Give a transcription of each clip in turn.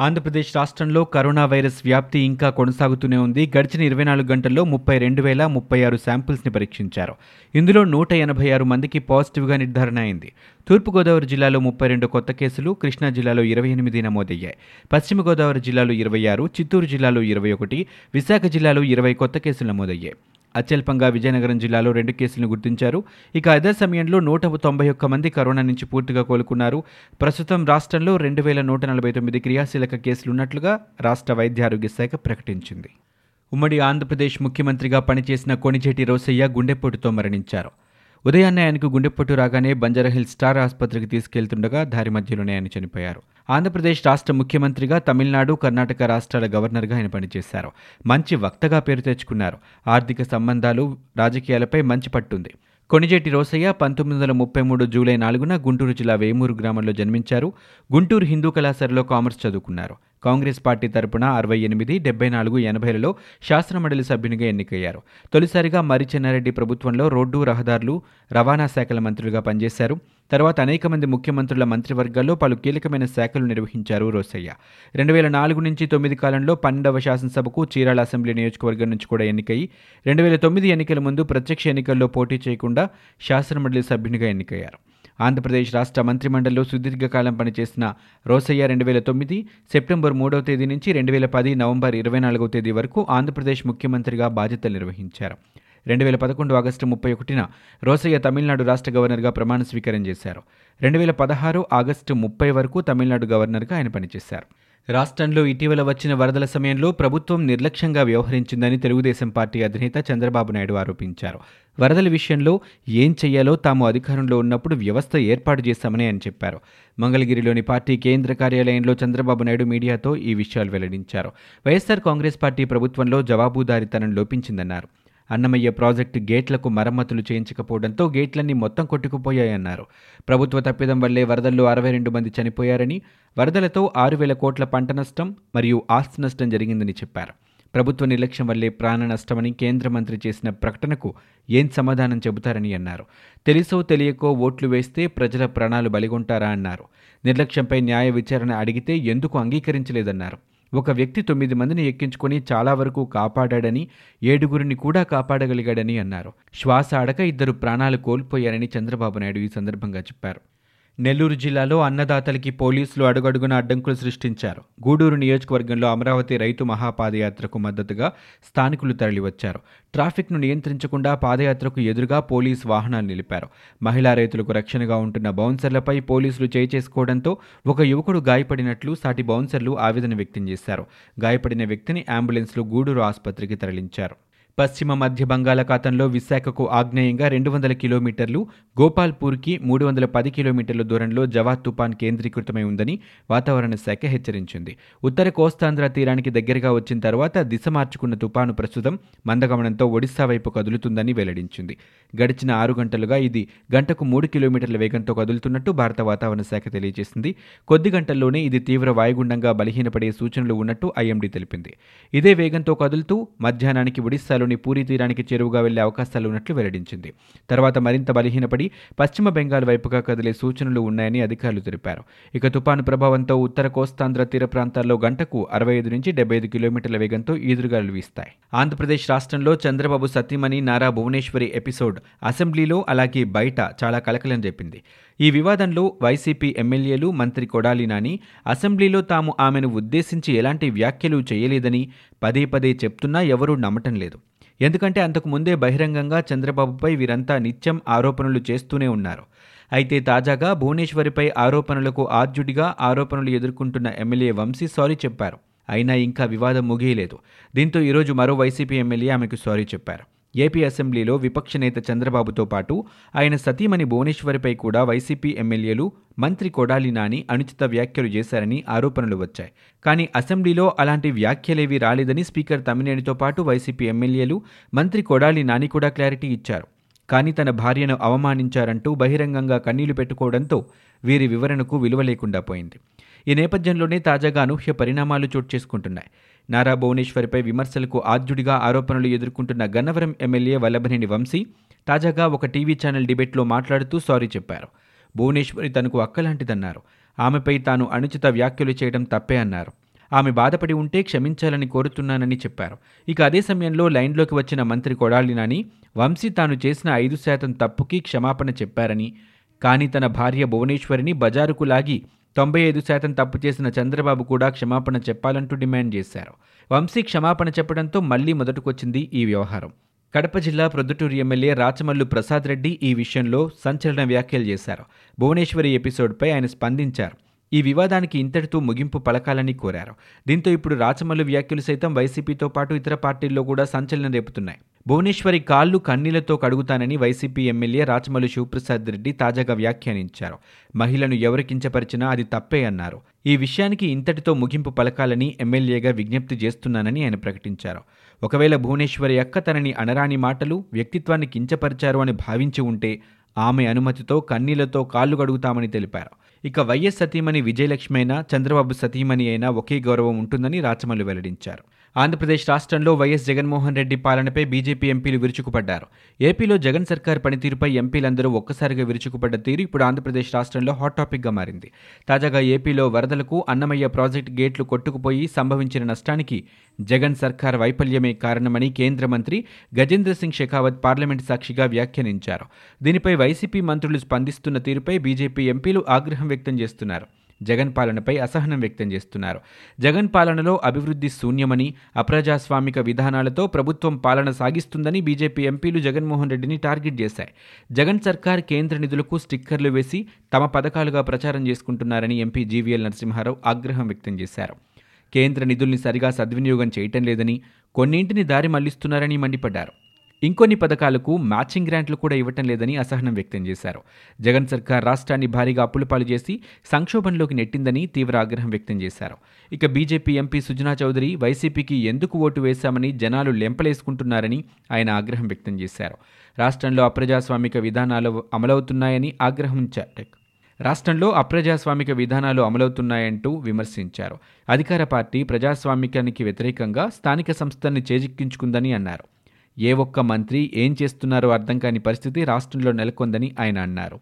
ఆంధ్రప్రదేశ్ రాష్ట్రంలో corona virus వ్యాప్తి ఇంకా కొనసాగుతూనే ఉంది. గడిచిన ఇరవై నాలుగు గంటల్లో ముప్పై రెండు వేల ముప్పై ఆరు శాంపిల్స్ని పరీక్షించారు. ఇందులో నూట ఎనభై ఆరు మందికి పాజిటివ్గా నిర్ధారణ అయింది. తూర్పుగోదావరి జిల్లాలో ముప్పై రెండు కొత్త కేసులు కృష్ణా జిల్లాలో ఇరవై ఎనిమిది నమోదయ్యాయి. పశ్చిమ గోదావరి జిల్లాలో ఇరవై ఆరు చిత్తూరు జిల్లాలో ఇరవై ఒకటి విశాఖ జిల్లాలో ఇరవై కొత్త కేసులు నమోదయ్యాయి. అత్యల్పంగా విజయనగరం జిల్లాలో రెండు కేసులను గుర్తించారు. ఇక అదే సమయంలో నూట తొంభై ఒక్క మంది కరోనా నుంచి పూర్తిగా కోలుకున్నారు. ప్రస్తుతం రాష్ట్రంలో రెండు వేల నూట నలభై తొమ్మిది క్రియాశీలక కేసులున్నట్లుగా రాష్ట్ర వైద్య ఆరోగ్య శాఖ ప్రకటించింది. ఉమ్మడి ఆంధ్రప్రదేశ్ ముఖ్యమంత్రిగా పనిచేసిన కొణిజేటి రోసయ్య గుండెపోటుతో మరణించారు. ఉదయాన్నే ఆయనకు గుండెపోటు రాగానే బంజారాహిల్ స్టార్ ఆసుపత్రికి తీసుకెళ్తుండగా దారి మధ్యలోనే ఆయన చనిపోయారు. ఆంధ్రప్రదేశ్ రాష్ట్ర ముఖ్యమంత్రిగా తమిళనాడు కర్ణాటక రాష్ట్రాల గవర్నర్గా ఆయన పనిచేశారు. మంచి వక్తగా పేరు తెచ్చుకున్నారు. ఆర్థిక సంబంధాలు రాజకీయాలపై మంచి పట్టుంది. కొణిజేటి రోసయ్య పంతొమ్మిది వందల ముప్పై మూడు జూలై నాలుగున గుంటూరు జిల్లా వేమూరు గ్రామంలో జన్మించారు. గుంటూరు హిందూ కళాశాలలో కామర్స్ చదువుకున్నారు. కాంగ్రెస్ పార్టీ తరపున అరవై ఎనిమిది డెబ్బై నాలుగు ఎనభైలలో శాసనమండలి సభ్యునిగా ఎన్నికయ్యారు. తొలిసారిగా మరిచెన్నారెడ్డి ప్రభుత్వంలో రోడ్డు రహదారులు రవాణా శాఖల మంత్రులుగా పనిచేశారు. తర్వాత అనేక మంది ముఖ్యమంత్రుల మంత్రివర్గాల్లో పలు కీలకమైన శాఖలు నిర్వహించారు రోసయ్య. రెండు వేల నాలుగు నుంచి తొమ్మిది కాలంలో పన్నెండవ శాసనసభకు చీరాల అసెంబ్లీ నియోజకవర్గం నుంచి కూడా ఎన్నికయి రెండు వేల తొమ్మిది ఎన్నికల ముందు ప్రత్యక్ష ఎన్నికల్లో పోటీ చేయకుండా శాసనమండలి సభ్యునిగా ఎన్నికయ్యారు. ఆంధ్రప్రదేశ్ రాష్ట్ర మంత్రిమండలిలో సుదీర్ఘకాలం పనిచేసిన రోసయ్య రెండు వేల తొమ్మిది సెప్టెంబర్ మూడవ తేదీ నుంచి రెండు వేల పది నవంబర్ ఇరవై నాలుగవ తేదీ వరకు ఆంధ్రప్రదేశ్ ముఖ్యమంత్రిగా బాధ్యతలు నిర్వహించారు. రెండు వేల పదకొండు ఆగస్టు ముప్పై ఒకటిన రోసయ్య తమిళనాడు రాష్ట్ర గవర్నర్గా ప్రమాణ స్వీకారం చేశారు. రెండు వేల పదహారు ఆగస్టు ముప్పై వరకు తమిళనాడు గవర్నర్గా ఆయన పనిచేశారు. రాష్ట్రంలో ఇటీవల వచ్చిన వరదల సమయంలో ప్రభుత్వం నిర్లక్ష్యంగా వ్యవహరించిందని తెలుగుదేశం పార్టీ అధినేత చంద్రబాబు నాయుడు ఆరోపించారు. వరదల విషయంలో ఏం చేయాలో తాము అధికారంలో ఉన్నప్పుడు వ్యవస్థ ఏర్పాటు చేశామని ఆయన చెప్పారు. మంగళగిరిలోని పార్టీ కేంద్ర కార్యాలయంలో చంద్రబాబు నాయుడు మీడియాతో ఈ విషయాలు వెల్లడించారు. వైఎస్సార్ కాంగ్రెస్ పార్టీ ప్రభుత్వంలో జవాబుదారీతనం లోపించిందన్నారు. అన్నమయ్య ప్రాజెక్టు గేట్లకు మరమ్మతులు చేయించకపోవడంతో గేట్లన్నీ మొత్తం కొట్టుకుపోయాయన్నారు ప్రభుత్వ తప్పిదం వల్లే వరదల్లో అరవై రెండు మంది చనిపోయారని వరదలతో ఆరు వేల కోట్ల పంట నష్టం మరియు ఆస్తి నష్టం జరిగిందని చెప్పారు. ప్రభుత్వ నిర్లక్ష్యం వల్లే ప్రాణ నష్టమని కేంద్ర మంత్రి చేసిన ప్రకటనకు ఏం సమాధానం చెబుతారని అన్నారు. తెలుసో తెలియకో ఓట్లు వేస్తే ప్రజల ప్రాణాలు బలిగొంటారా అన్నారు. నిర్లక్ష్యంపై న్యాయ విచారణ అడిగితే ఎందుకు అంగీకరించలేదన్నారు. ఒక వ్యక్తి తొమ్మిది మందిని ఎక్కించుకొని చాలా వరకు కాపాడాడని ఏడుగురిని కూడా కాపాడగలిగాడని అన్నారు. శ్వాస అడక ఇద్దరు ప్రాణాలు కోల్పోయారని చంద్రబాబు నాయుడు ఈ సందర్భంగా చెప్పారు. నెల్లూరు జిల్లాలో అన్నదాతలకి పోలీసులు అడుగడుగున అడ్డంకులు సృష్టించారు. గూడూరు నియోజకవర్గంలో అమరావతి రైతు మహాపాదయాత్రకు మద్దతుగా స్థానికులు తరలివచ్చారు. ట్రాఫిక్ను నియంత్రించకుండా పాదయాత్రకు ఎదురుగా పోలీసు వాహనాలు నిలిపారు. మహిళా రైతులకు రక్షణగా ఉంటున్న బౌన్సర్లపై పోలీసులు చేసుకోవడంతో ఒక యువకుడు గాయపడినట్లు సాటి బౌన్సర్లు ఆవేదన వ్యక్తం చేశారు. గాయపడిన వ్యక్తిని అంబులెన్స్లో గూడూరు ఆసుపత్రికి తరలించారు. పశ్చిమ మధ్య బంగాళాఖాతంలో విశాఖకు ఆగ్నేయంగా రెండు వందల కిలోమీటర్లు గోపాల్పూర్కి మూడు వందల పది కిలోమీటర్ల దూరంలో జవాద్ తుపాన్ కేంద్రీకృతమై ఉందని వాతావరణ శాఖ హెచ్చరించింది. ఉత్తర కోస్తాంధ్ర తీరానికి దగ్గరగా వచ్చిన తర్వాత దిశ మార్చుకున్న తుపాను ప్రస్తుతం మందగమనంతో ఒడిశా వైపు కదులుతుందని వెల్లడించింది. గడిచిన ఆరు గంటలుగా ఇది గంటకు మూడు కిలోమీటర్ల వేగంతో కదులుతున్నట్టు భారత వాతావరణ శాఖ తెలియజేసింది. కొద్ది గంటల్లోనే ఇది తీవ్ర వాయుగుండంగా బలహీనపడే సూచనలు ఉన్నట్టు ఐఎండీ తెలిపింది. ఇదే వేగంతో కదులుతూ మధ్యాహ్నానికి ఒడిశా ఒడిశాలోని పూరీ తీరానికి చేరువుగా వెళ్ళే అవకాశాలు ఉన్నట్లు వెల్లడించింది. తర్వాత మరింత బలహీనపడి పశ్చిమ బెంగాల్ వైపుగా కదిలే సూచనలు ఉన్నాయని అధికారులు తెలిపారు. ఇక తుపాను ప్రభావంతో ఉత్తర కోస్తాంధ్ర తీర ప్రాంతాల్లో గంటకు అరవై ఐదు నుంచి డెబ్బై ఐదు కిలోమీటర్ల వేగంతో ఈదురుగాలు వీస్తాయి. ఆంధ్రప్రదేశ్ రాష్ట్రంలో చంద్రబాబు సతీమణి నారా భువనేశ్వరి ఎపిసోడ్ అసెంబ్లీలో అలాగే బయట చాలా కలకలం చెప్పింది. ఈ వివాదంలో వైసీపీ ఎమ్మెల్యేలు మంత్రి కొడాలి నాని అసెంబ్లీలో తాము ఆమెను ఉద్దేశించి ఎలాంటి వ్యాఖ్యలు చేయలేదని పదే పదే చెప్తున్నా ఎవరూ నమ్మటం లేదు. ఎందుకంటే అంతకు ముందే బహిరంగంగా చంద్రబాబుపై వీరంతా నిత్యం ఆరోపణలు చేస్తూనే ఉన్నారు. అయితే తాజాగా భువనేశ్వరిపై ఆరోపణలకు ఆర్జుడిగా ఆరోపణలు ఎదుర్కొంటున్న ఎమ్మెల్యే వంశీ సారీ చెప్పారు. అయినా ఇంకా వివాదం ముగియలేదు. దీంతో ఈరోజు మరో వైసీపీ ఎమ్మెల్యే ఆమెకు సారీ చెప్పారు. ఏపీ అసెంబ్లీలో విపక్ష నేత చంద్రబాబుతో పాటు ఆయన సతీమణి భువనేశ్వరిపై కూడా వైసీపీ ఎమ్మెల్యేలు మంత్రి కొడాలి నాని అనుచిత వ్యాఖ్యలు చేశారని ఆరోపణలు వచ్చాయి. కానీ అసెంబ్లీలో అలాంటి వ్యాఖ్యలేవీ రాలేదని స్పీకర్ తమ్మినేనితో పాటు వైసీపీ ఎమ్మెల్యేలు మంత్రి కొడాలి నాని కూడా క్లారిటీ ఇచ్చారు. కానీ తన భార్యను అవమానించారంటూ బహిరంగంగా కన్నీళ్ళు పెట్టుకోవడంతో వీరి వివరణకు విలువ లేకుండా పోయింది. ఈ నేపథ్యంలోనే తాజాగా అనూహ్య పరిణామాలు చోటు చేసుకుంటున్నాయి. నారా భువనేశ్వరిపై విమర్శలకు ఆద్యుడిగా ఆరోపణలు ఎదుర్కొంటున్న గన్నవరం ఎమ్మెల్యే వల్లభనేని వంశీ తాజాగా ఒక టీవీ ఛానల్ డిబేట్లో మాట్లాడుతూ సారీ చెప్పారు. భువనేశ్వరి తనకు అక్కలాంటిదన్నారు. ఆమెపై తాను అనుచిత వ్యాఖ్యలు చేయడం తప్పే అన్నారు. ఆమె బాధపడి ఉంటే క్షమించాలని కోరుతున్నానని చెప్పారు. ఇక అదే సమయంలో లైన్లోకి వచ్చిన మంత్రి కొడాలి నాని వంశీ తాను చేసిన ఐదు శాతం తప్పుకి క్షమాపణ చెప్పారని కానీ తన భార్య భువనేశ్వరిని బజారుకు లాగి తొంభై ఐదు శాతం తప్పు చేసిన చంద్రబాబు కూడా క్షమాపణ చెప్పాలంటూ డిమాండ్ చేశారు. వంశీ క్షమాపణ చెప్పడంతో మళ్ళీ మొదటికొచ్చింది ఈ వ్యవహారం. కడప జిల్లా ప్రొద్దుటూరు ఎమ్మెల్యే రాచమల్లు ప్రసాద్ రెడ్డి ఈ విషయంలో సంచలన వ్యాఖ్యలు చేశారు. భువనేశ్వరి ఎపిసోడ్పై ఆయన స్పందించారు. ఈ వివాదానికి ఇంతటితో ముగింపు పలకాలని కోరారు. దీంతో ఇప్పుడు రాచమల్లు వ్యాఖ్యలు సైతం వైసీపీతో పాటు ఇతర పార్టీల్లో కూడా సంచలనం రేపుతున్నాయి. భువనేశ్వరి కాళ్ళు కన్నీళ్ళతో కడుగుతానని వైసీపీ ఎమ్మెల్యే రాచమల్లు శివప్రసాద్ రెడ్డి తాజాగా వ్యాఖ్యానించారు. మహిళను ఎవరు కించపరిచినా అది తప్పే అన్నారు. ఈ విషయానికి ఇంతటితో ముగింపు పలకాలని ఎమ్మెల్యేగా విజ్ఞప్తి చేస్తున్నానని ఆయన ప్రకటించారు. ఒకవేళ భువనేశ్వరి అక్క తనని అనరాని మాటలు వ్యక్తిత్వాన్ని కించపరిచారు అని భావించి ఉంటే ఆమె అనుమతితో కన్నీళ్ళతో కాళ్ళు కడుగుతామని తెలిపారు. ఇక వైఎస్ సతీమణి విజయలక్ష్మి అయినా చంద్రబాబు సతీమణి అయినా ఒకే గౌరవం ఉంటుందని రాచమల్లు వెల్లడించారు. ఆంధ్రప్రదేశ్ రాష్ట్రంలో వైఎస్ జగన్మోహన్ రెడ్డి పాలనపై బీజేపీ ఎంపీలు విరుచుకుపడ్డారు. ఏపీలో జగన్ సర్కార్ పనితీరుపై ఎంపీలందరూ ఒక్కసారిగా విరుచుకుపడ్డ తీరు ఇప్పుడు ఆంధ్రప్రదేశ్ రాష్ట్రంలో హాట్ టాపిక్గా మారింది. తాజాగా ఏపీలో వరదలకు అన్నమయ్య ప్రాజెక్టు గేట్లు కొట్టుకుపోయి సంభవించిన నష్టానికి జగన్ సర్కార్ వైఫల్యమే కారణమని కేంద్ర మంత్రి గజేంద్ర సింగ్ షెకావత్ పార్లమెంట్ సాక్షిగా వ్యాఖ్యానించారు. దీనిపై వైసీపీ మంత్రులు స్పందిస్తున్న తీరుపై బీజేపీ ఎంపీలు ఆగ్రహం వ్యక్తం చేస్తున్నారు. జగన్ పాలనపై అసహనం వ్యక్తం చేస్తున్నారు. జగన్ పాలనలో అభివృద్ధి శూన్యమని అప్రజాస్వామిక విధానాలతో ప్రభుత్వం పాలన సాగిస్తుందని బీజేపీ ఎంపీలు జగన్మోహన్ రెడ్డిని టార్గెట్ చేశాయి. జగన్ సర్కార్ కేంద్ర నిధులకు స్టిక్కర్లు వేసి తమ పథకాలుగా ప్రచారం చేసుకుంటున్నారని ఎంపీ జీవీఎల్ నరసింహారావు ఆగ్రహం వ్యక్తం చేశారు. కేంద్ర నిధుల్ని సరిగా సద్వినియోగం చేయటం లేదని కొన్నింటిని దారి మళ్ళిస్తున్నారని మండిపడ్డారు. ఇంకొన్ని పథకాలకు మ్యాచింగ్ గ్రాంట్లు కూడా ఇవ్వటం లేదని అసహనం వ్యక్తం చేశారు. జగన్ సర్కార్ రాష్ట్రాన్ని భారీగా అప్పులు పాలు చేసి సంక్షోభంలోకి నెట్టిందని తీవ్ర ఆగ్రహం వ్యక్తం చేశారు. ఇక బీజేపీ ఎంపీ సుజనా చౌదరి వైసీపీకి ఎందుకు ఓటు వేశామని జనాలు లెంపలేసుకుంటున్నారని ఆయన ఆగ్రహం వ్యక్తం చేశారు. రాష్ట్రంలో అప్రజాస్వామిక విధానాలు అమలవుతున్నాయని ఆగ్రహించారు రాష్ట్రంలో అప్రజాస్వామిక విధానాలు అమలవుతున్నాయంటూ విమర్శించారు. అధికార పార్టీ ప్రజాస్వామికానికి వ్యతిరేకంగా స్థానిక సంస్థల్ని చేజిక్కించుకుందని అన్నారు. ఏ ఒక్క మంత్రి ఏం చేస్తున్నారో అర్థం కాని పరిస్థితి రాష్ట్రంలో నెలకొందని ఆయన అన్నారు.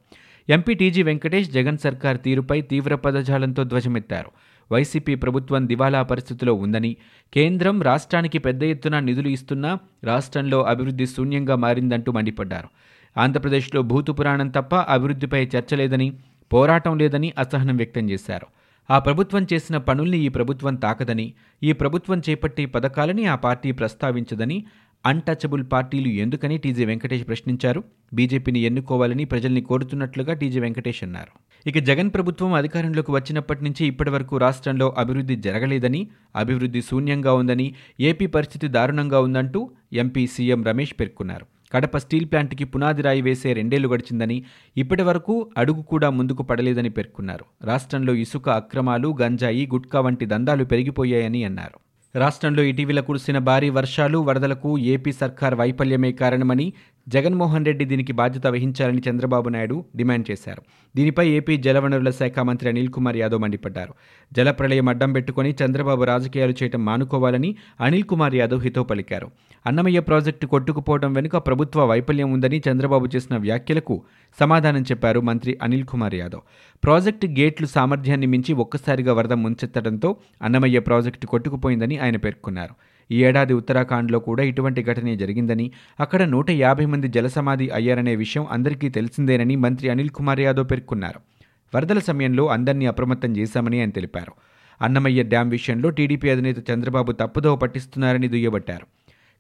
ఎంపీ టీజీ వెంకటేష్ జగన్ సర్కార్ తీరుపై తీవ్ర పదజాలంతో ధ్వజమెత్తారు. వైసీపీ ప్రభుత్వం దివాలా పరిస్థితిలో ఉందని కేంద్రం రాష్ట్రానికి పెద్ద ఎత్తున నిధులు ఇస్తున్నా రాష్ట్రంలో అభివృద్ధి శూన్యంగా మారిందంటూ మండిపడ్డారు. ఆంధ్రప్రదేశ్లో భూతు పురాణం తప్ప అభివృద్ధిపై చర్చ లేదని పోరాటం లేదని అసహనం వ్యక్తం చేశారు. ఆ ప్రభుత్వం చేసిన పనుల్ని ఈ ప్రభుత్వం తాకదని ఈ ప్రభుత్వం చేపట్టే పథకాలని ఆ పార్టీ ప్రస్తావించదని అన్టచబుల్ పార్టీలు ఎందుకని టీజీ వెంకటేష్ ప్రశ్నించారు? బీజేపీని ఎన్నుకోవాలని ప్రజల్ని కోరుతున్నట్లుగా టీజీ వెంకటేష్ అన్నారు. ఇక జగన్ ప్రభుత్వం అధికారంలోకి వచ్చినప్పటి నుంచి ఇప్పటి వరకు రాష్ట్రంలో అభివృద్ధి జరగలేదని అభివృద్ధి శూన్యంగా ఉందని ఏపీ పరిస్థితి దారుణంగా ఉందంటూ ఎంపీ సీఎం రమేష్ పేర్కొన్నారు. కడప స్టీల్ ప్లాంట్కి పునాది రాయి వేసే రెండేళ్ళు గడిచిందని ఇప్పటి వరకు అడుగు కూడా ముందుకు పడలేదని పేర్కొన్నారు. రాష్ట్రంలో ఇసుక అక్రమాలు గంజాయి గుట్కా వంటి దందాలు పెరిగిపోయాయని అన్నారు. రాష్ట్రంలో ఇటీవల కురిసిన భారీ వర్షాలు వరదలకు ఏపీ సర్కార్ వైఫల్యమే కారణమని జగన్మోహన్ రెడ్డి దీనికి బాధ్యత వహించాలని చంద్రబాబు నాయుడు డిమాండ్ చేశారు. దీనిపై ఏపీ జలవనరుల శాఖ మంత్రి అనిల్ కుమార్ యాదవ్ మండిపడ్డారు. జలప్రళయం అడ్డం పెట్టుకుని చంద్రబాబు రాజకీయాలు చేయటం మానుకోవాలని అనిల్ కుమార్ యాదవ్ హితో పలికారు అన్నమయ్య ప్రాజెక్టు కొట్టుకుపోవడం వెనుక ప్రభుత్వ వైఫల్యం ఉందని చంద్రబాబు చేసిన వ్యాఖ్యలకు సమాధానం చెప్పారు మంత్రి అనిల్ కుమార్ యాదవ్. ప్రాజెక్టు గేట్లు సామర్థ్యాన్ని మించి ఒక్కసారిగా వరద ముంచెత్తడంతో అన్నమయ్య ప్రాజెక్టు కొట్టుకుపోయిందని ఆయన పేర్కొన్నారు. ఈ ఏడాది ఉత్తరాఖండ్లో కూడా ఇటువంటి ఘటనే జరిగిందని అక్కడ నూట యాభై మంది జలసమాధి అయ్యారనే విషయం అందరికీ తెలిసిందేనని మంత్రి అనిల్ కుమార్ యాదవ్ పేర్కొన్నారు. వరదల సమయంలో అందరినీ అప్రమత్తం చేశామని ఆయన తెలిపారు. అన్నమయ్య డ్యాం విషయంలో టీడీపీ అధినేత చంద్రబాబు తప్పుదోవ పట్టిస్తున్నారని దుయ్యబట్టారు.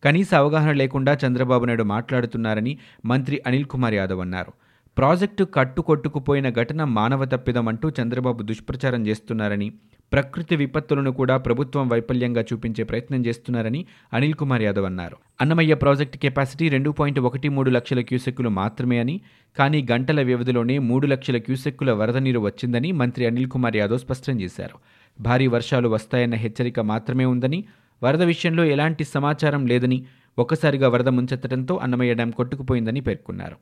కనీస అవగాహన లేకుండా చంద్రబాబు నాయుడు మాట్లాడుతున్నారని మంత్రి అనిల్ కుమార్ యాదవ్ అన్నారు. ప్రాజెక్టు కట్టుకొట్టుకుపోయిన ఘటన మానవ తప్పిదమంటూ చంద్రబాబు దుష్ప్రచారం చేస్తున్నారని ప్రకృతి విపత్తులను కూడా ప్రభుత్వం వైఫల్యంగా చూపించే ప్రయత్నం చేస్తున్నారని అనిల్ కుమార్ యాదవ్ అన్నారు. అన్నమయ్య ప్రాజెక్టు కెపాసిటీ రెండు పాయింట్ ఒకటి మూడు లక్షల క్యూసెక్కులు మాత్రమే అని కానీ గంటల వ్యవధిలోనే మూడు లక్షల క్యూసెక్కుల వరద నీరు వచ్చిందని మంత్రి అనిల్ కుమార్ యాదవ్ స్పష్టం చేశారు. భారీ వర్షాలు వస్తాయన్న హెచ్చరిక మాత్రమే ఉందని వరద విషయంలో ఎలాంటి సమాచారం లేదని ఒక్కసారిగా వరద ముంచెత్తడంతో అన్నమయ్య డ్యాం కొట్టుకుపోయిందని పేర్కొన్నారు.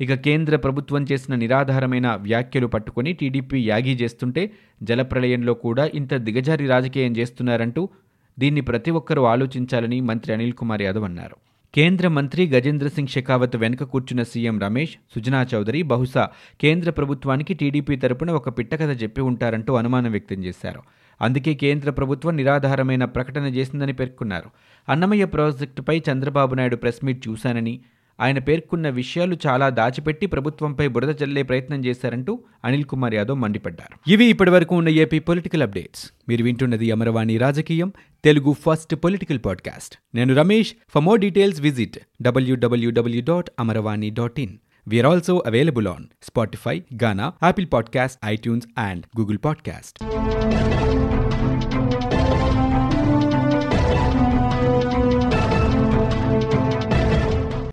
ఇక కేంద్ర ప్రభుత్వం చేసిన నిరాధారమైన వ్యాఖ్యలు పట్టుకొని టీడీపీ యాగీ చేస్తుంటే జలప్రలయంలో కూడా ఇంత దిగజారి రాజకీయం చేస్తున్నారంటూ దీన్ని ప్రతి ఒక్కరూ ఆలోచించాలని మంత్రి అనిల్ కుమార్ యాదవ్ అన్నారు. కేంద్ర మంత్రి గజేంద్ర సింగ్ షెకావత్ వెనుక కూర్చున్న సీఎం రమేష్ సుజనా చౌదరి బహుశా కేంద్ర ప్రభుత్వానికి టీడీపీ తరపున ఒక పిట్టకథ చెప్పి ఉంటారంటూ అనుమానం వ్యక్తం చేశారు. అందుకే కేంద్ర ప్రభుత్వం నిరాధారమైన ప్రకటన చేసిందని పేర్కొన్నారు. అన్నమయ్య ప్రాజెక్టుపై చంద్రబాబు నాయుడు ప్రెస్ మీట్ చూశానని ఆయన పేర్కొన్న విషయాలు చాలా దాచిపెట్టి ప్రభుత్వంపై బురద చల్లే ప్రయత్నం చేశారంటూ అనిల్ కుమార్ యాదవ్ మండిపడ్డారు. ఇవి ఇప్పటివరకు ఉన్న ఏపీ పొలిటికల్ అప్డేట్స్. మీరు వింటున్నది అమరవాణి రాజకీయం తెలుగు ఫస్ట్ పొలిటికల్ పాడ్కాస్ట్. నేను Ramesh. For more details visit WWW dot Amaravani dot in We also available on Spotify Gaana Apple podcast iTunes and Google podcast